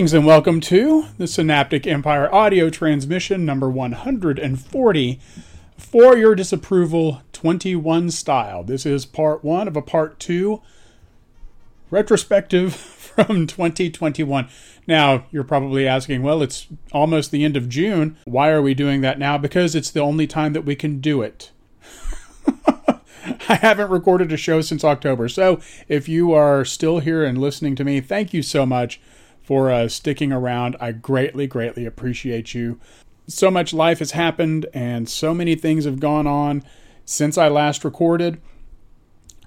Greetings and welcome to the Synaptic Empire audio transmission number 140 for your disapproval 21 style. This is part one of a part two retrospective from 2021. Now, you're probably asking, well, it's almost the end of June. Why are we doing that now? Because it's the only time that we can do it. I haven't recorded a show since October. So if you are still here and listening to me, thank you so much for uh, sticking around. I greatly, greatly appreciate you. So much life has happened and so many things have gone on since I last recorded.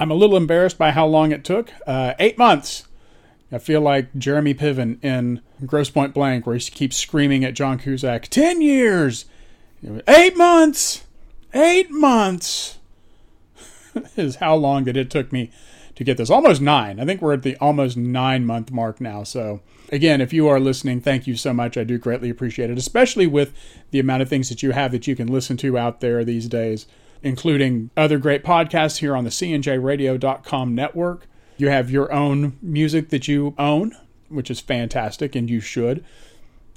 I'm a little embarrassed by how long it took. Uh, eight months. I feel like Jeremy Piven in Grosse Pointe Blank, where he keeps screaming at John Cusack, 10 years! Eight months! Eight months! is how long that it took me to get this. Almost nine. I think we're at the almost nine month mark now. So, again, if you are listening, thank you so much. I do greatly appreciate it, especially with the amount of things that you have that you can listen to out there these days, including other great podcasts here on the cnjradio.com network. You have your own music that you own, which is fantastic, and you should.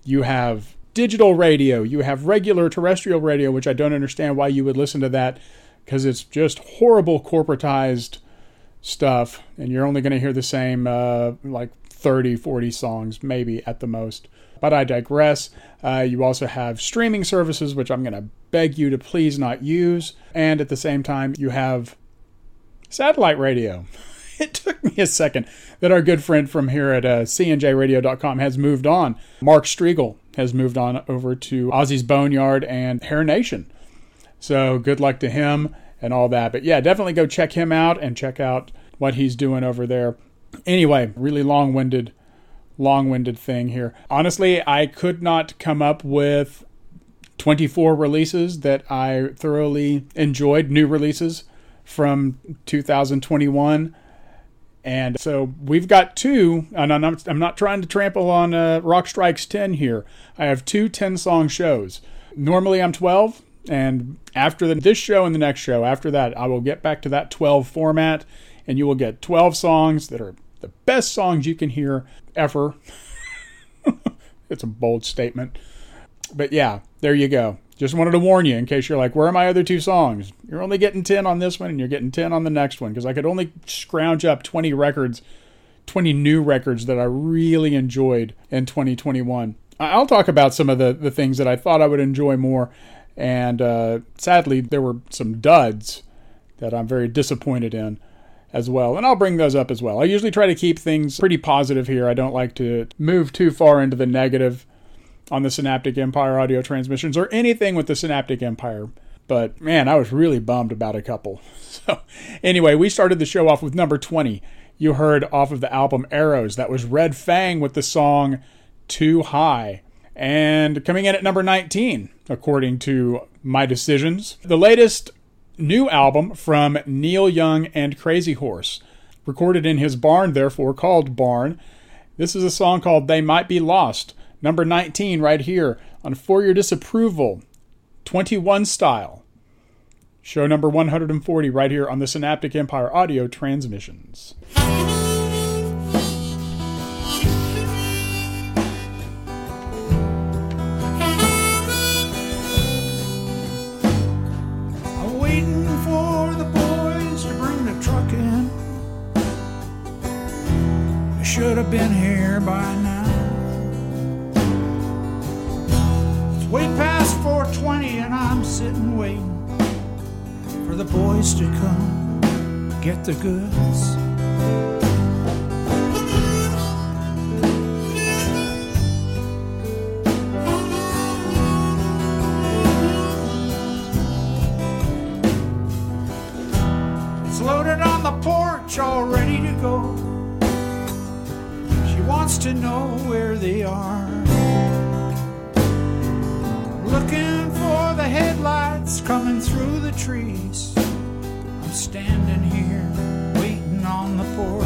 You have digital radio, you have regular terrestrial radio, which I don't understand why you would listen to that because it's just horrible corporatized stuff, and you're only going to hear the same uh, like 30, 40 songs, maybe at the most. But I digress. Uh, you also have streaming services, which I'm going to beg you to please not use. And at the same time, you have satellite radio. it took me a second that our good friend from here at uh, cnjradio.com has moved on. Mark Strigl has moved on over to Ozzy's Boneyard and Hair Nation. So good luck to him and all that. But yeah, definitely go check him out and check out what he's doing over there. Anyway, really long winded, long winded thing here. Honestly, I could not come up with 24 releases that I thoroughly enjoyed, new releases from 2021. And so we've got two, and I'm not, I'm not trying to trample on uh, Rock Strikes 10 here. I have two 10 song shows. Normally I'm 12, and after the, this show and the next show, after that, I will get back to that 12 format, and you will get 12 songs that are the best songs you can hear ever. it's a bold statement. But yeah, there you go. Just wanted to warn you in case you're like, where are my other two songs? You're only getting 10 on this one, and you're getting 10 on the next one, because I could only scrounge up 20 records, 20 new records that I really enjoyed in 2021. I'll talk about some of the, the things that I thought I would enjoy more and uh, sadly, there were some duds that I'm very disappointed in as well. And I'll bring those up as well. I usually try to keep things pretty positive here. I don't like to move too far into the negative on the Synaptic Empire audio transmissions or anything with the Synaptic Empire. But man, I was really bummed about a couple. So, anyway, we started the show off with number 20. You heard off of the album Arrows. That was Red Fang with the song Too High. And coming in at number 19, according to my decisions, the latest new album from Neil Young and Crazy Horse, recorded in his barn, therefore called Barn. This is a song called They Might Be Lost, number 19, right here on For Your Disapproval, 21 style. Show number 140, right here on the Synaptic Empire audio transmissions. Should have been here by now. It's way past 420 and I'm sitting waiting for the boys to come get the goods. It's loaded on the porch, all ready to go to know where they are. Looking for the headlights coming through the trees. I'm standing here waiting on the porch.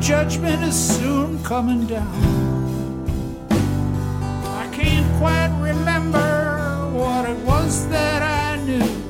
judgment is soon coming down. I can't quite remember what it was that I knew.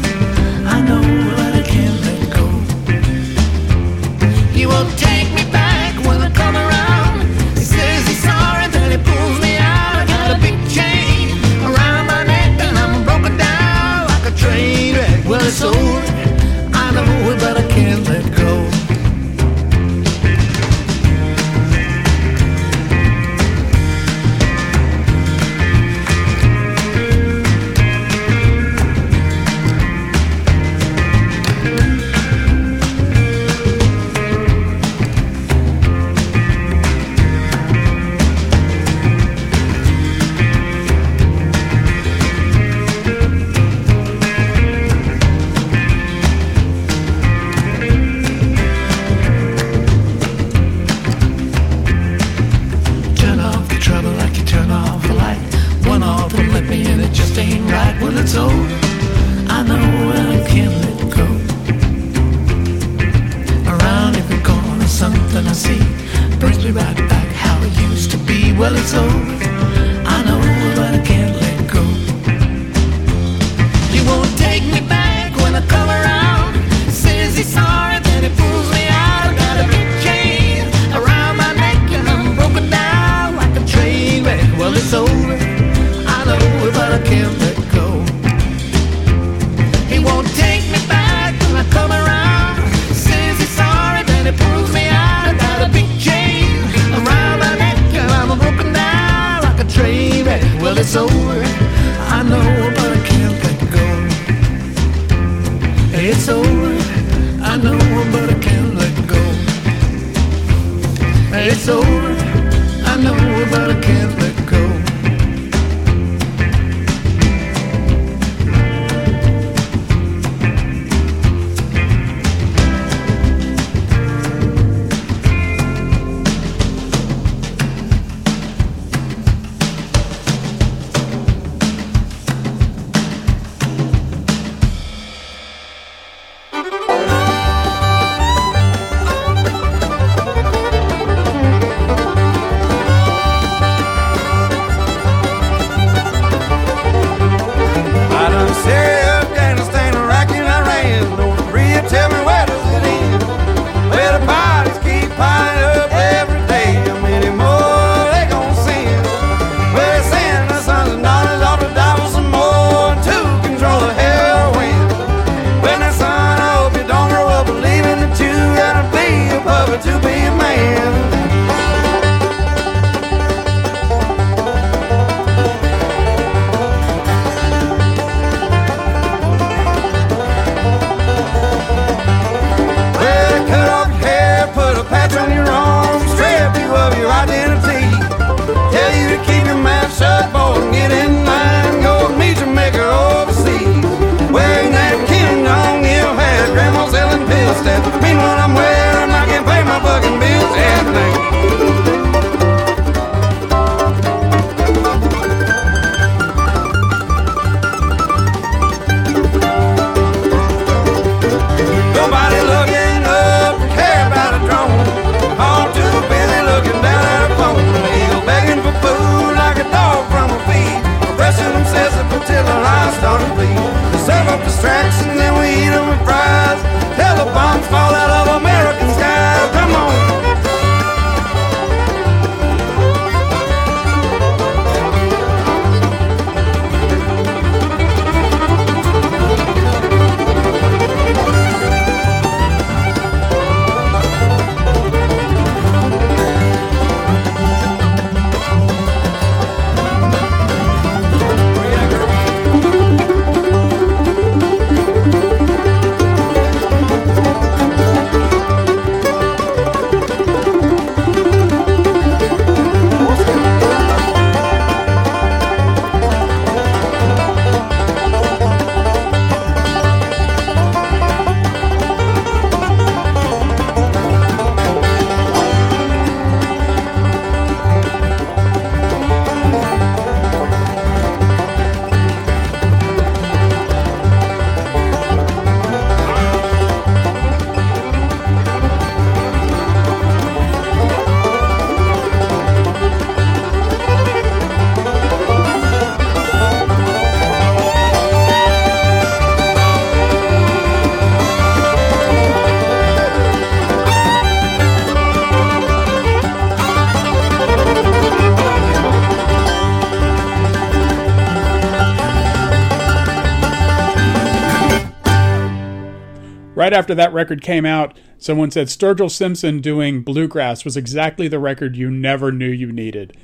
Right after that record came out, someone said Sturgill Simpson doing bluegrass was exactly the record you never knew you needed.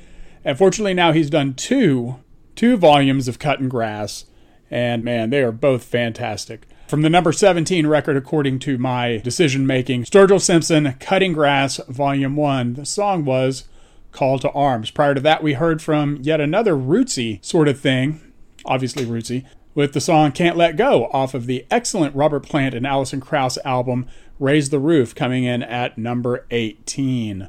And fortunately now he's done two two volumes of Cutting Grass, and man, they are both fantastic. From the number 17 record, according to my decision making, Sturgill Simpson, Cutting Grass, Volume 1. The song was Call to Arms. Prior to that, we heard from yet another rootsy sort of thing, obviously rootsy, with the song Can't Let Go off of the excellent Robert Plant and Alison Krauss album Raise the Roof, coming in at number 18.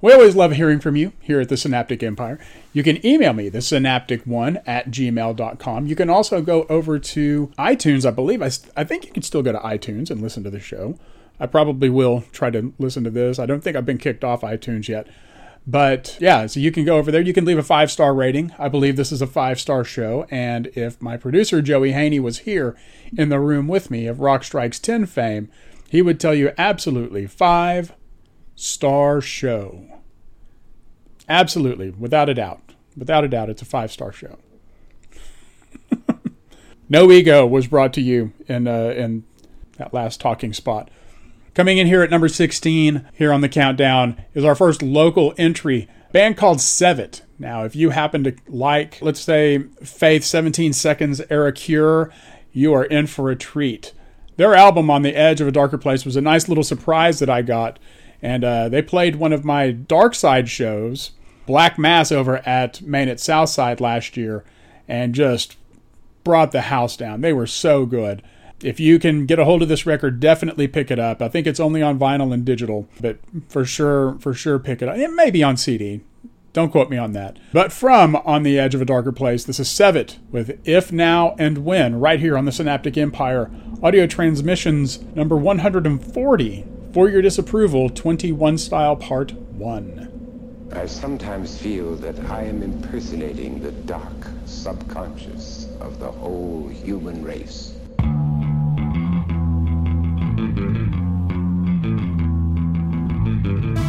We always love hearing from you here at the Synaptic Empire. You can email me, the synaptic1 at gmail.com. You can also go over to iTunes, I believe. I, I think you can still go to iTunes and listen to the show. I probably will try to listen to this. I don't think I've been kicked off iTunes yet. But yeah, so you can go over there. You can leave a five star rating. I believe this is a five star show. And if my producer, Joey Haney, was here in the room with me of Rock Strikes 10 fame, he would tell you absolutely five star show. Absolutely, without a doubt. Without a doubt, it's a five star show. no ego was brought to you in uh, in that last talking spot. Coming in here at number 16 here on the countdown is our first local entry, band called Sevet. Now, if you happen to like, let's say, Faith 17 Seconds Era Cure, you are in for a treat. Their album On the Edge of a Darker Place was a nice little surprise that I got. And uh, they played one of my Dark Side shows, Black Mass, over at Main at Southside last year, and just brought the house down. They were so good. If you can get a hold of this record, definitely pick it up. I think it's only on vinyl and digital, but for sure, for sure, pick it up. It may be on CD. Don't quote me on that. But from On the Edge of a Darker Place, this is Sevet with If Now and When, right here on the Synaptic Empire. Audio Transmissions number 140 for your disapproval, 21 style part 1. I sometimes feel that I am impersonating the dark subconscious of the whole human race. Thank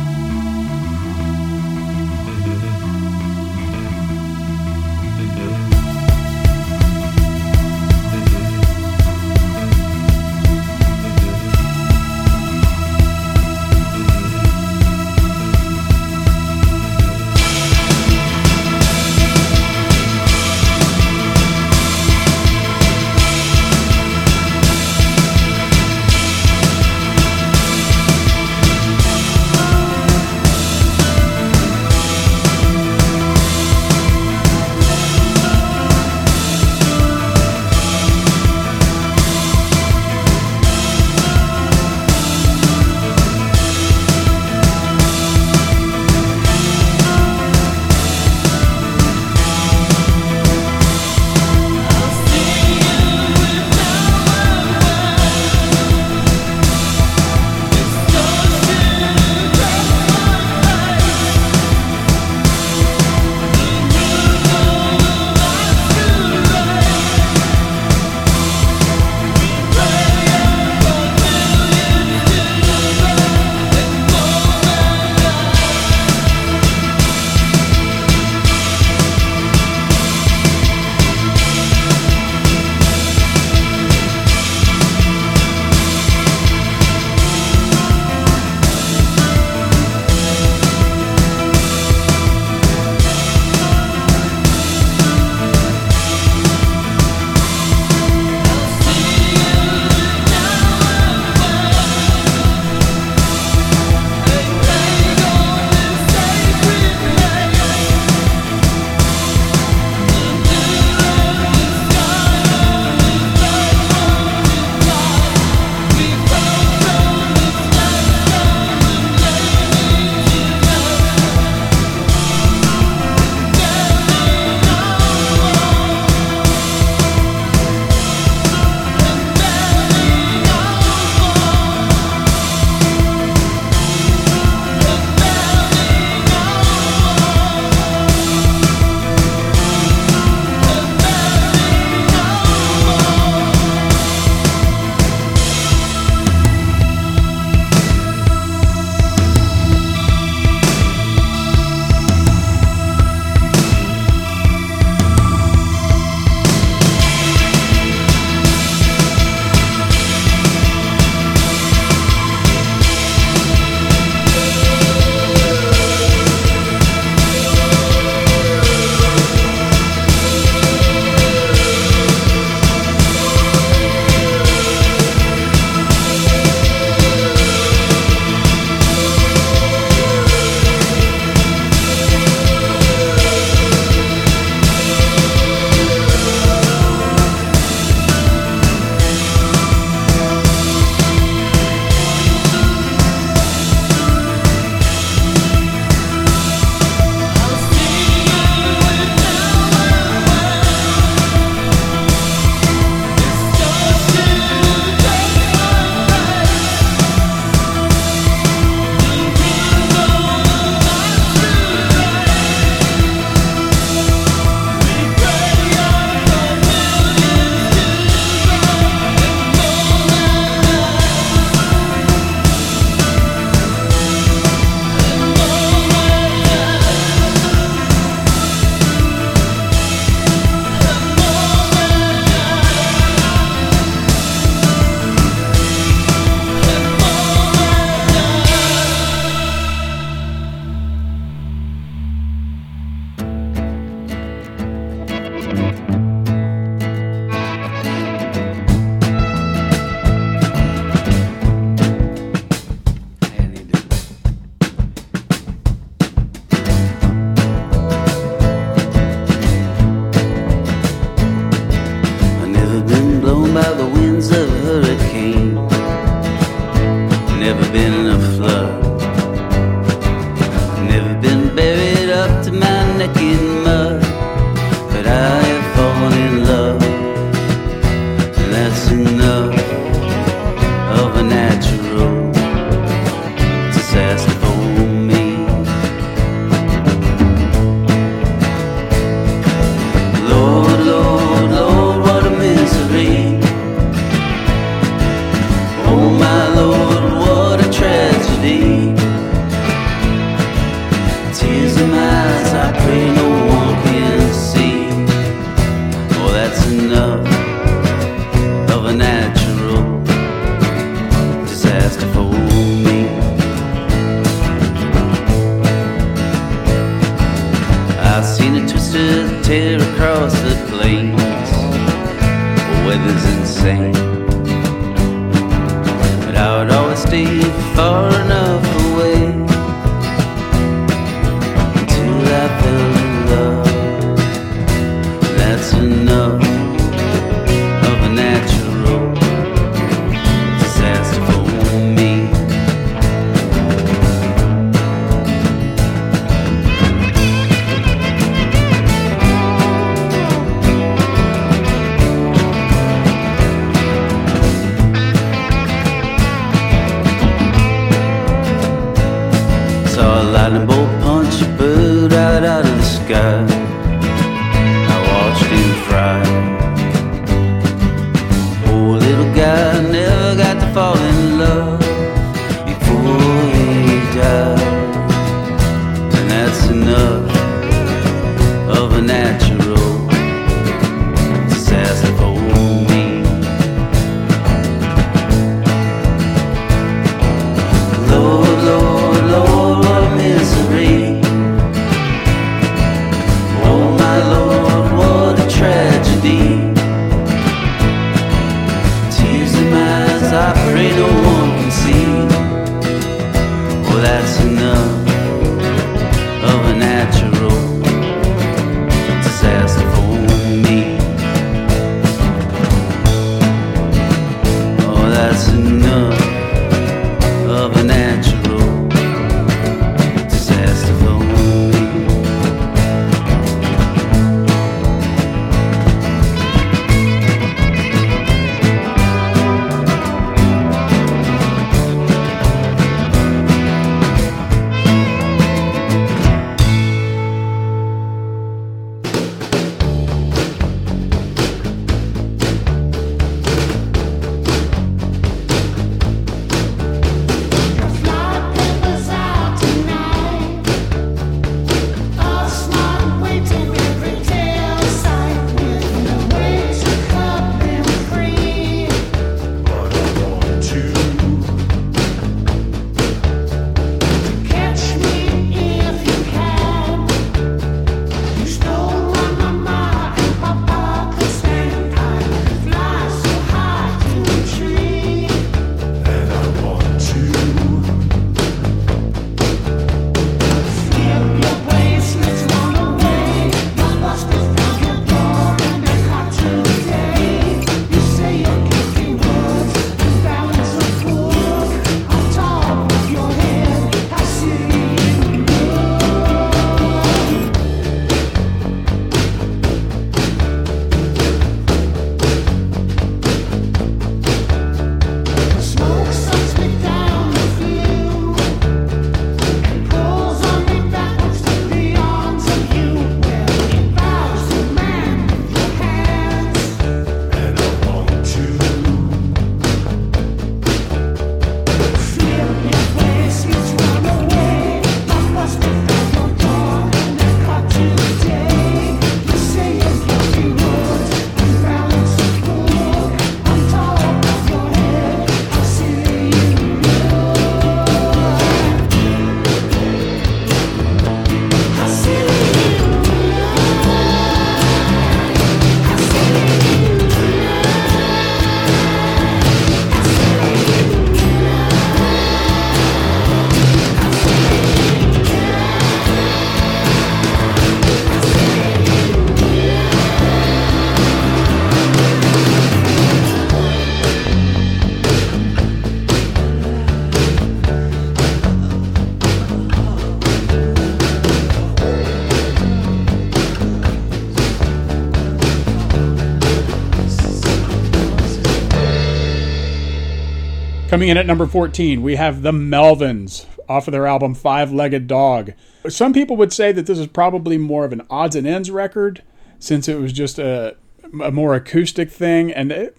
Coming in at number 14, we have the Melvins off of their album Five Legged Dog. Some people would say that this is probably more of an odds and ends record since it was just a, a more acoustic thing. And it,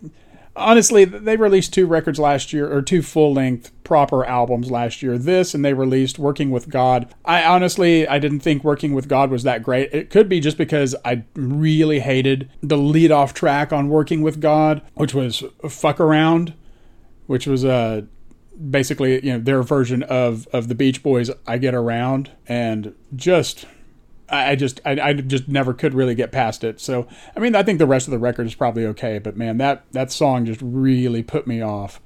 honestly, they released two records last year, or two full length proper albums last year. This, and they released Working with God. I honestly, I didn't think Working with God was that great. It could be just because I really hated the lead off track on Working with God, which was Fuck Around which was uh, basically you know their version of of the Beach Boys' "I Get Around," and just I just I, I just never could really get past it. So I mean I think the rest of the record is probably okay, but man that that song just really put me off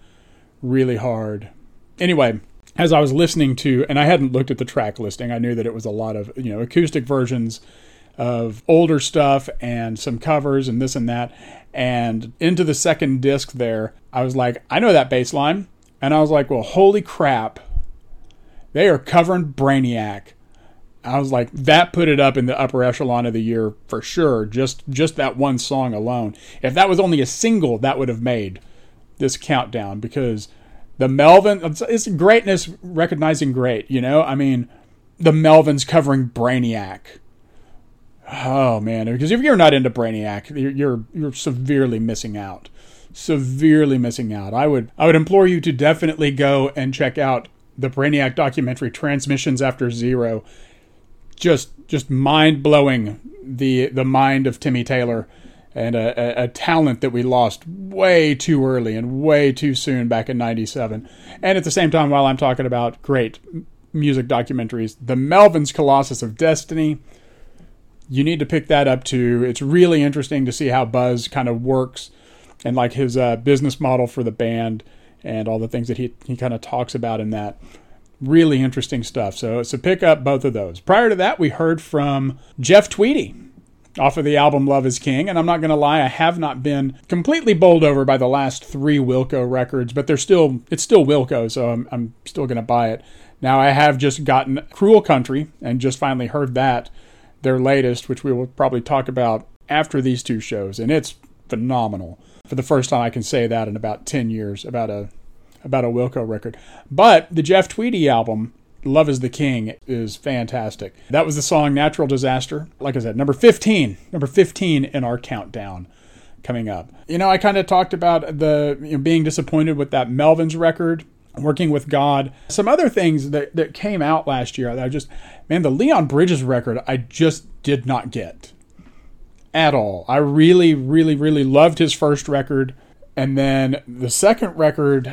really hard. Anyway, as I was listening to, and I hadn't looked at the track listing, I knew that it was a lot of you know acoustic versions of older stuff and some covers and this and that. And into the second disc there, I was like, I know that bass line. And I was like, well, holy crap. They are covering Brainiac. I was like, that put it up in the upper echelon of the year for sure. Just just that one song alone. If that was only a single, that would have made this countdown because the Melvin it's, greatness recognizing great, you know? I mean, the Melvins covering Brainiac. Oh man, because if you're not into Brainiac, you're, you're you're severely missing out. Severely missing out. I would I would implore you to definitely go and check out the Brainiac documentary Transmissions After Zero. Just just mind blowing the the mind of Timmy Taylor and a, a, a, talent that we lost way too early and way too soon back in 97. And at the same time, while I'm talking about great music documentaries, The Melvins Colossus of Destiny, you need to pick that up too. It's really interesting to see how Buzz kind of works and like his uh, business model for the band and all the things that he, he kind of talks about in that. Really interesting stuff. So, so pick up both of those. Prior to that, we heard from Jeff Tweedy off of the album Love is King. And I'm not going to lie, I have not been completely bowled over by the last three Wilco records, but they're still, it's still Wilco, so I'm, I'm still going to buy it. Now, I have just gotten Cruel Country and just finally heard that their latest, which we will probably talk about after these two shows, and it's phenomenal. For the first time, I can say that in about ten years about a about a Wilco record. But the Jeff Tweedy album, Love is the King, is fantastic. That was the song Natural Disaster. Like I said, number 15. Number 15 in our countdown coming up. You know, I kind of talked about the you know, being disappointed with that Melvins record, working with God. Some other things that, that came out last year that I just, man, the Leon Bridges record, I just did not get at all. I really, really, really loved his first record. And then the second record,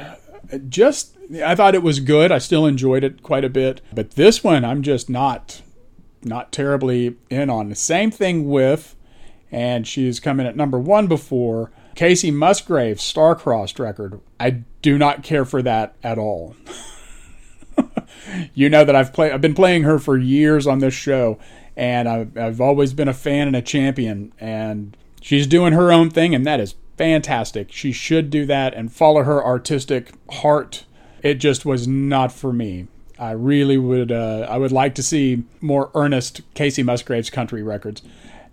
just, I thought it was good. I still enjoyed it quite a bit. But this one, I'm just not, not terribly in on. The same thing with, and she's coming at number one before, Kacey Musgraves Star-Crossed record. I do not care for that at all. you know that I've played I've been playing her for years on this show and I've, I've always been a fan and a champion and she's doing her own thing and that is fantastic. She should do that and follow her artistic heart. It just was not for me. I really would uh, I would like to see more earnest Kacey Musgraves country records.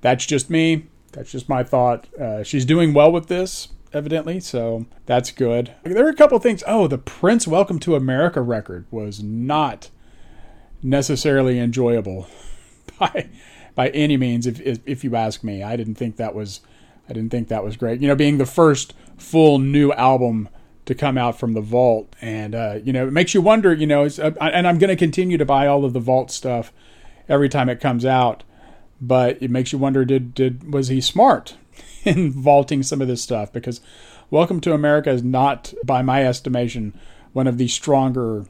That's just me. That's just my thought. Uh, she's doing well with this, evidently, so that's good. There are a couple things. Oh, the Prince Welcome to America record was not necessarily enjoyable by by any means. If, if if you ask me, I didn't think that was I didn't think that was great. You know, being the first full new album to come out from the vault, and uh, you know, it makes you wonder. You know, uh, and I'm going to continue to buy all of the vault stuff every time it comes out but it makes you wonder did did was he smart in vaulting some of this stuff because Welcome to America is not by my estimation one of the stronger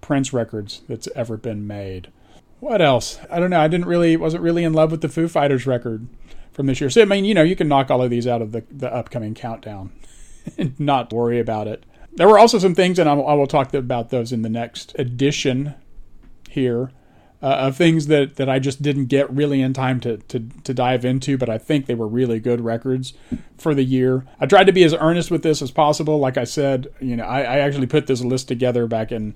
Prince records that's ever been made. What else? I don't know. I didn't really wasn't really in love with the Foo Fighters record from this year. So I mean, you know, you can knock all of these out of the the upcoming countdown and not worry about it. There were also some things, and I will, I will talk about those in the next edition here uh, of things that, that I just didn't get really in time to, to, to dive into, but I think they were really good records for the year. I tried to be as earnest with this as possible. Like I said, you know, I, I actually put this list together back in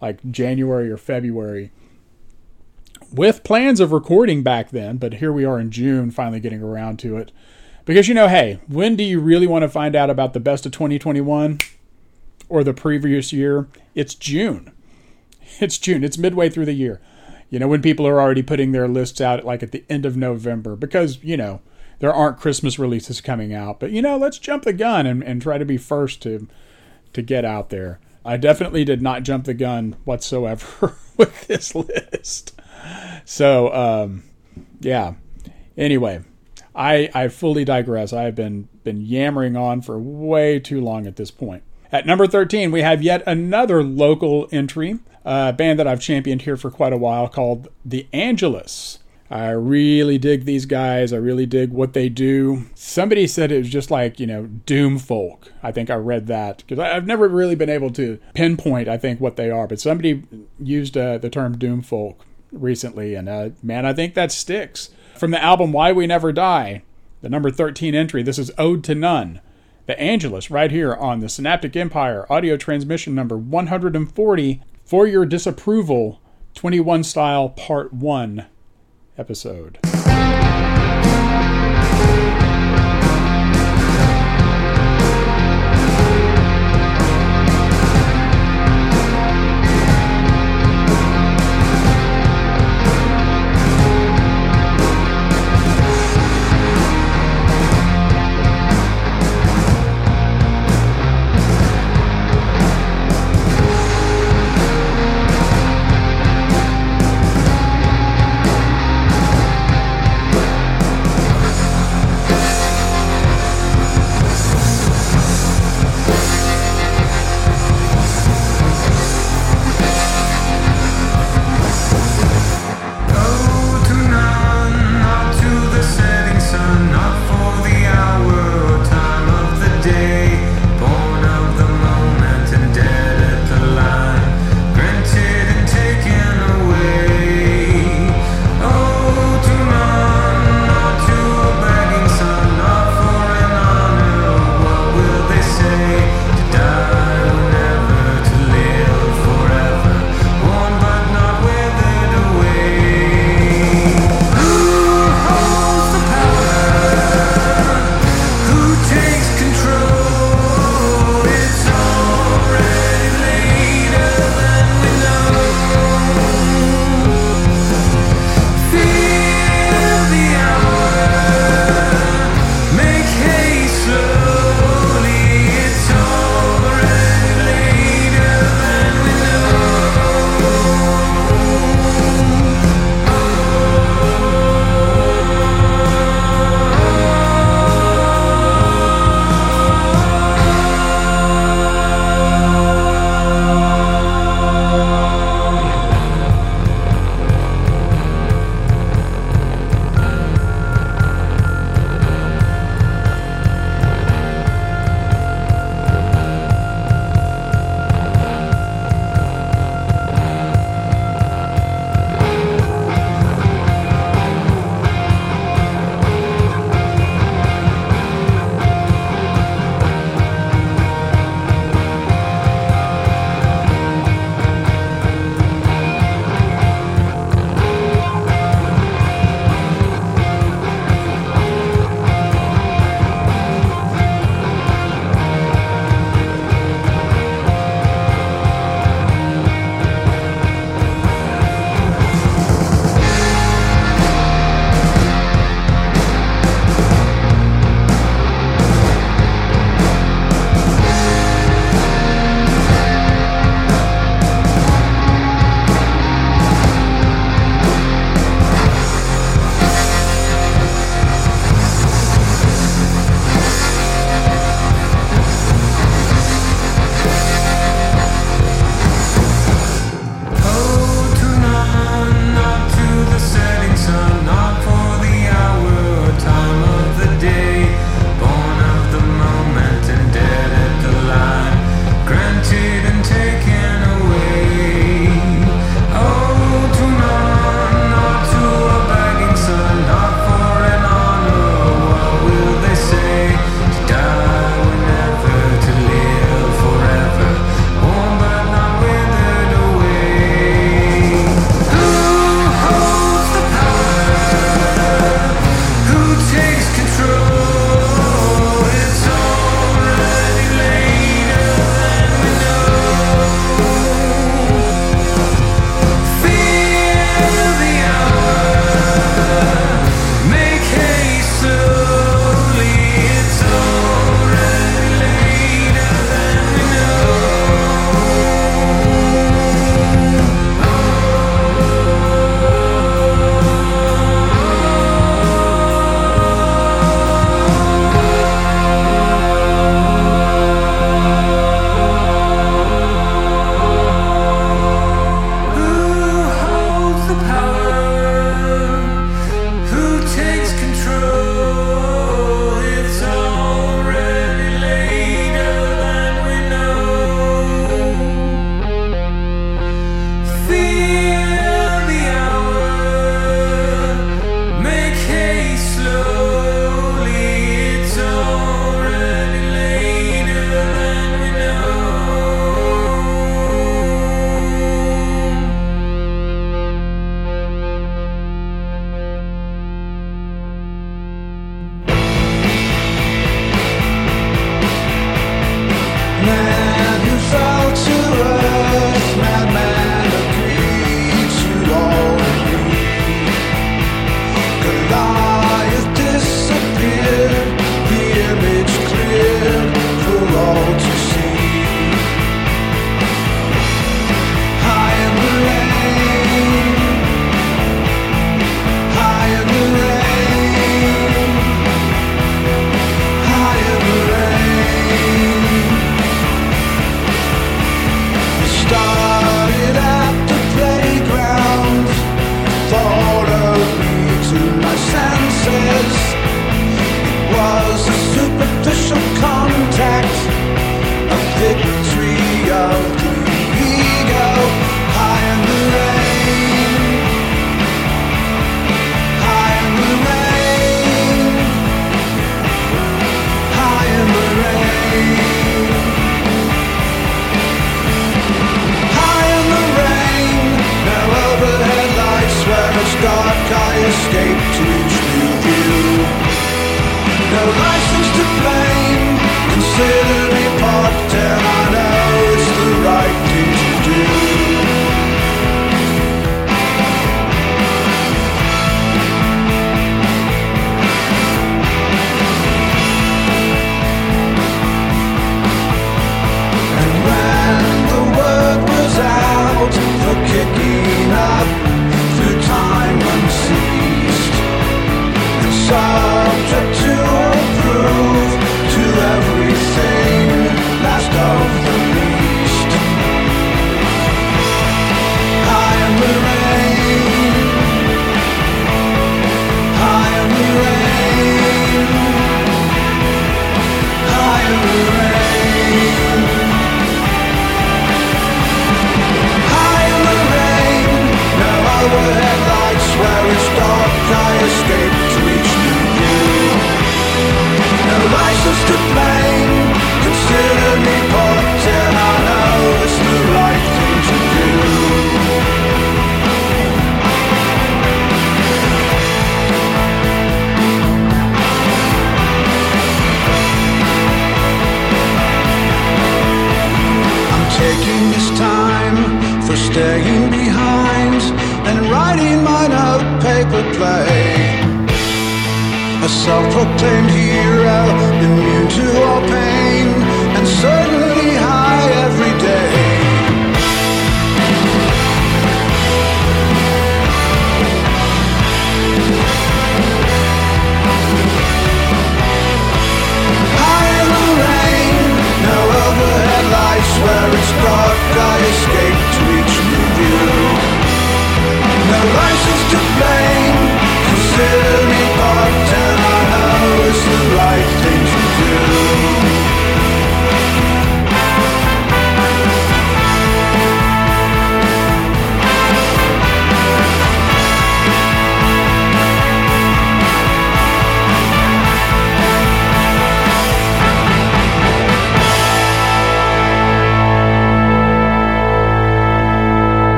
like January or February with plans of recording back then, but here we are in June finally getting around to it. Because, you know, hey, when do you really want to find out about the best of 2021? or the previous year. It's June. It's June. It's midway through the year. You know, when people are already putting their lists out like at the end of November because, you know, there aren't Christmas releases coming out. But, you know, let's jump the gun and, and try to be first to to get out there. I definitely did not jump the gun whatsoever with this list. So, um, yeah. Anyway, I I fully digress. I've been been yammering on for way too long at this point. At number 13, we have yet another local entry, a band that I've championed here for quite a while called The Angelus. I really dig these guys. I really dig what they do. Somebody said it was just like, you know, doom folk. I think I read that because I've never really been able to pinpoint, I think, what they are. But somebody used uh, the term doom folk recently, and uh, man, I think that sticks. From the album Why We Never Die, the number 13 entry, this is Ode to None. The Angelus, right here on the Synaptic Empire audio transmission number 140 for your disapproval 21 style part 1 episode. For staying behind and writing my note paper play. A self-proclaimed hero, immune to all pain, and certainly high every day. High dark. I escape to each new view. No license to blame. Consider me parked,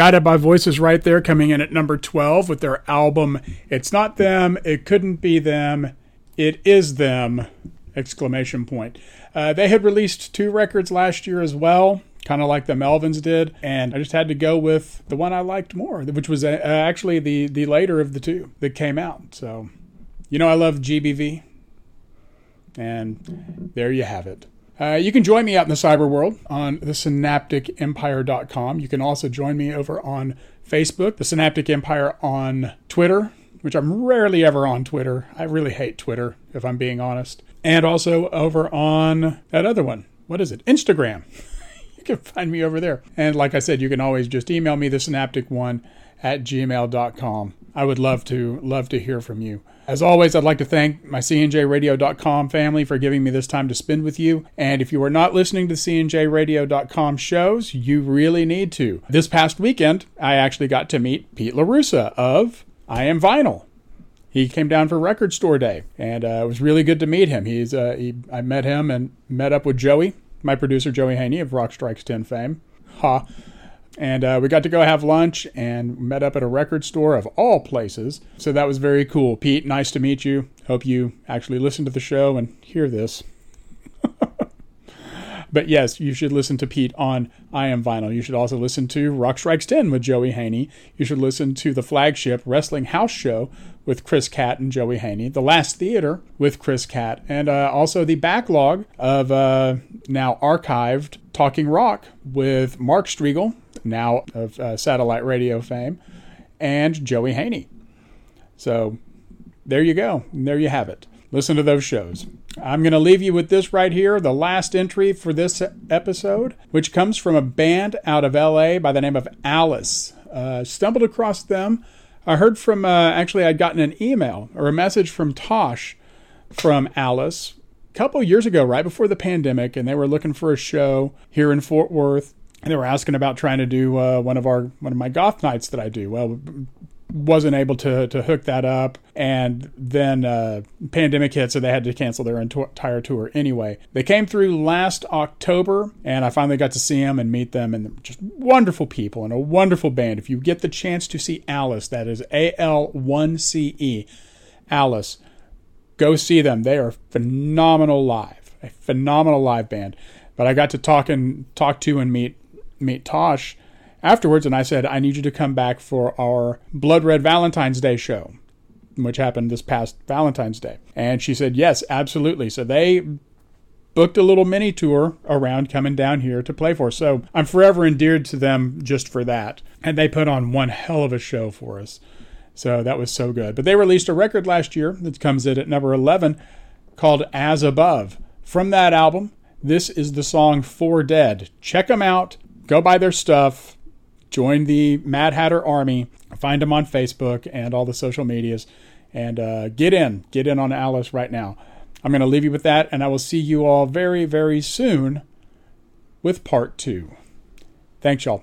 Guided by Voices right there, coming in at number 12 with their album It's Not Them, It Couldn't Be Them, It Is Them! Exclamation point. Uh, they had released two records last year as well, kind of like the Melvins did, and I just had to go with the one I liked more, which was uh, actually the, the later of the two that came out. So, you know, I love GBV, and there you have it. Uh, you can join me out in the cyber world on the synapticempire.com. You can also join me over on Facebook, the Synaptic Empire on Twitter, which I'm rarely ever on Twitter. I really hate Twitter, if I'm being honest. And also over on that other one. What is it? Instagram. you can find me over there. And like I said, you can always just email me the synaptic one at gmail.com. I would love to love to hear from you. As always, I'd like to thank my CNJRadio.com family for giving me this time to spend with you. And if you are not listening to CNJRadio.com shows, you really need to. This past weekend, I actually got to meet Pete LaRussa of I Am Vinyl. He came down for Record Store Day, and uh, it was really good to meet him. He's uh, he, I met him and met up with Joey, my producer Joey Haney of Rock Strikes 10 fame. Ha. And uh, we got to go have lunch and met up at a record store of all places. So that was very cool. Pete, nice to meet you. Hope you actually listen to the show and hear this. but yes, you should listen to Pete on I Am Vinyl. You should also listen to Rock Strikes 10 with Joey Haney. You should listen to the flagship Wrestling House Show with Chris Catt and Joey Haney. The Last Theater with Chris Catt. And uh, also the backlog of uh, now archived Talking Rock with Mark Striegel, now of uh, satellite radio fame, and Joey Haney. So there you go. And there you have it. Listen to those shows. I'm going to leave you with this right here, the last entry for this episode, which comes from a band out of LA by the name of Alice. Uh, stumbled across them. I heard from, uh, actually, I'd gotten an email or a message from Tosh from Alice a couple years ago, right before the pandemic, and they were looking for a show here in Fort Worth. And they were asking about trying to do uh, one of our one of my goth nights that I do. Well, wasn't able to to hook that up. And then uh, pandemic hit so they had to cancel their entire tour anyway. They came through last october and i finally got to see them and meet them and they're just wonderful people and a wonderful band. If you get the chance to see alice that is al1ce alice go see them. They are phenomenal live a phenomenal live band. But i got to talk and talk to and meet meet tosh afterwards and I said, I need you to come back for our Blood Red Valentine's Day show, which happened this past Valentine's Day. And she said, Yes, absolutely. So they booked a little mini tour around coming down here to play for. So I'm forever endeared to them just for that. And they put on one hell of a show for us. So that was so good. But they released a record last year that comes in at number 11 called As Above. From that album, this is the song For Dead. Check them out. Go buy their stuff join the Mad Hatter Army. Find them on Facebook and all the social medias, and uh, get in, get in on Alice right now. I'm going to leave you with that, and I will see you all very, very soon with part two. Thanks, y'all.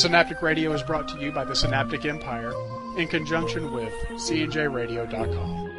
Synaptic Radio is brought to you by the Synaptic Empire in conjunction with CNJRadio.com.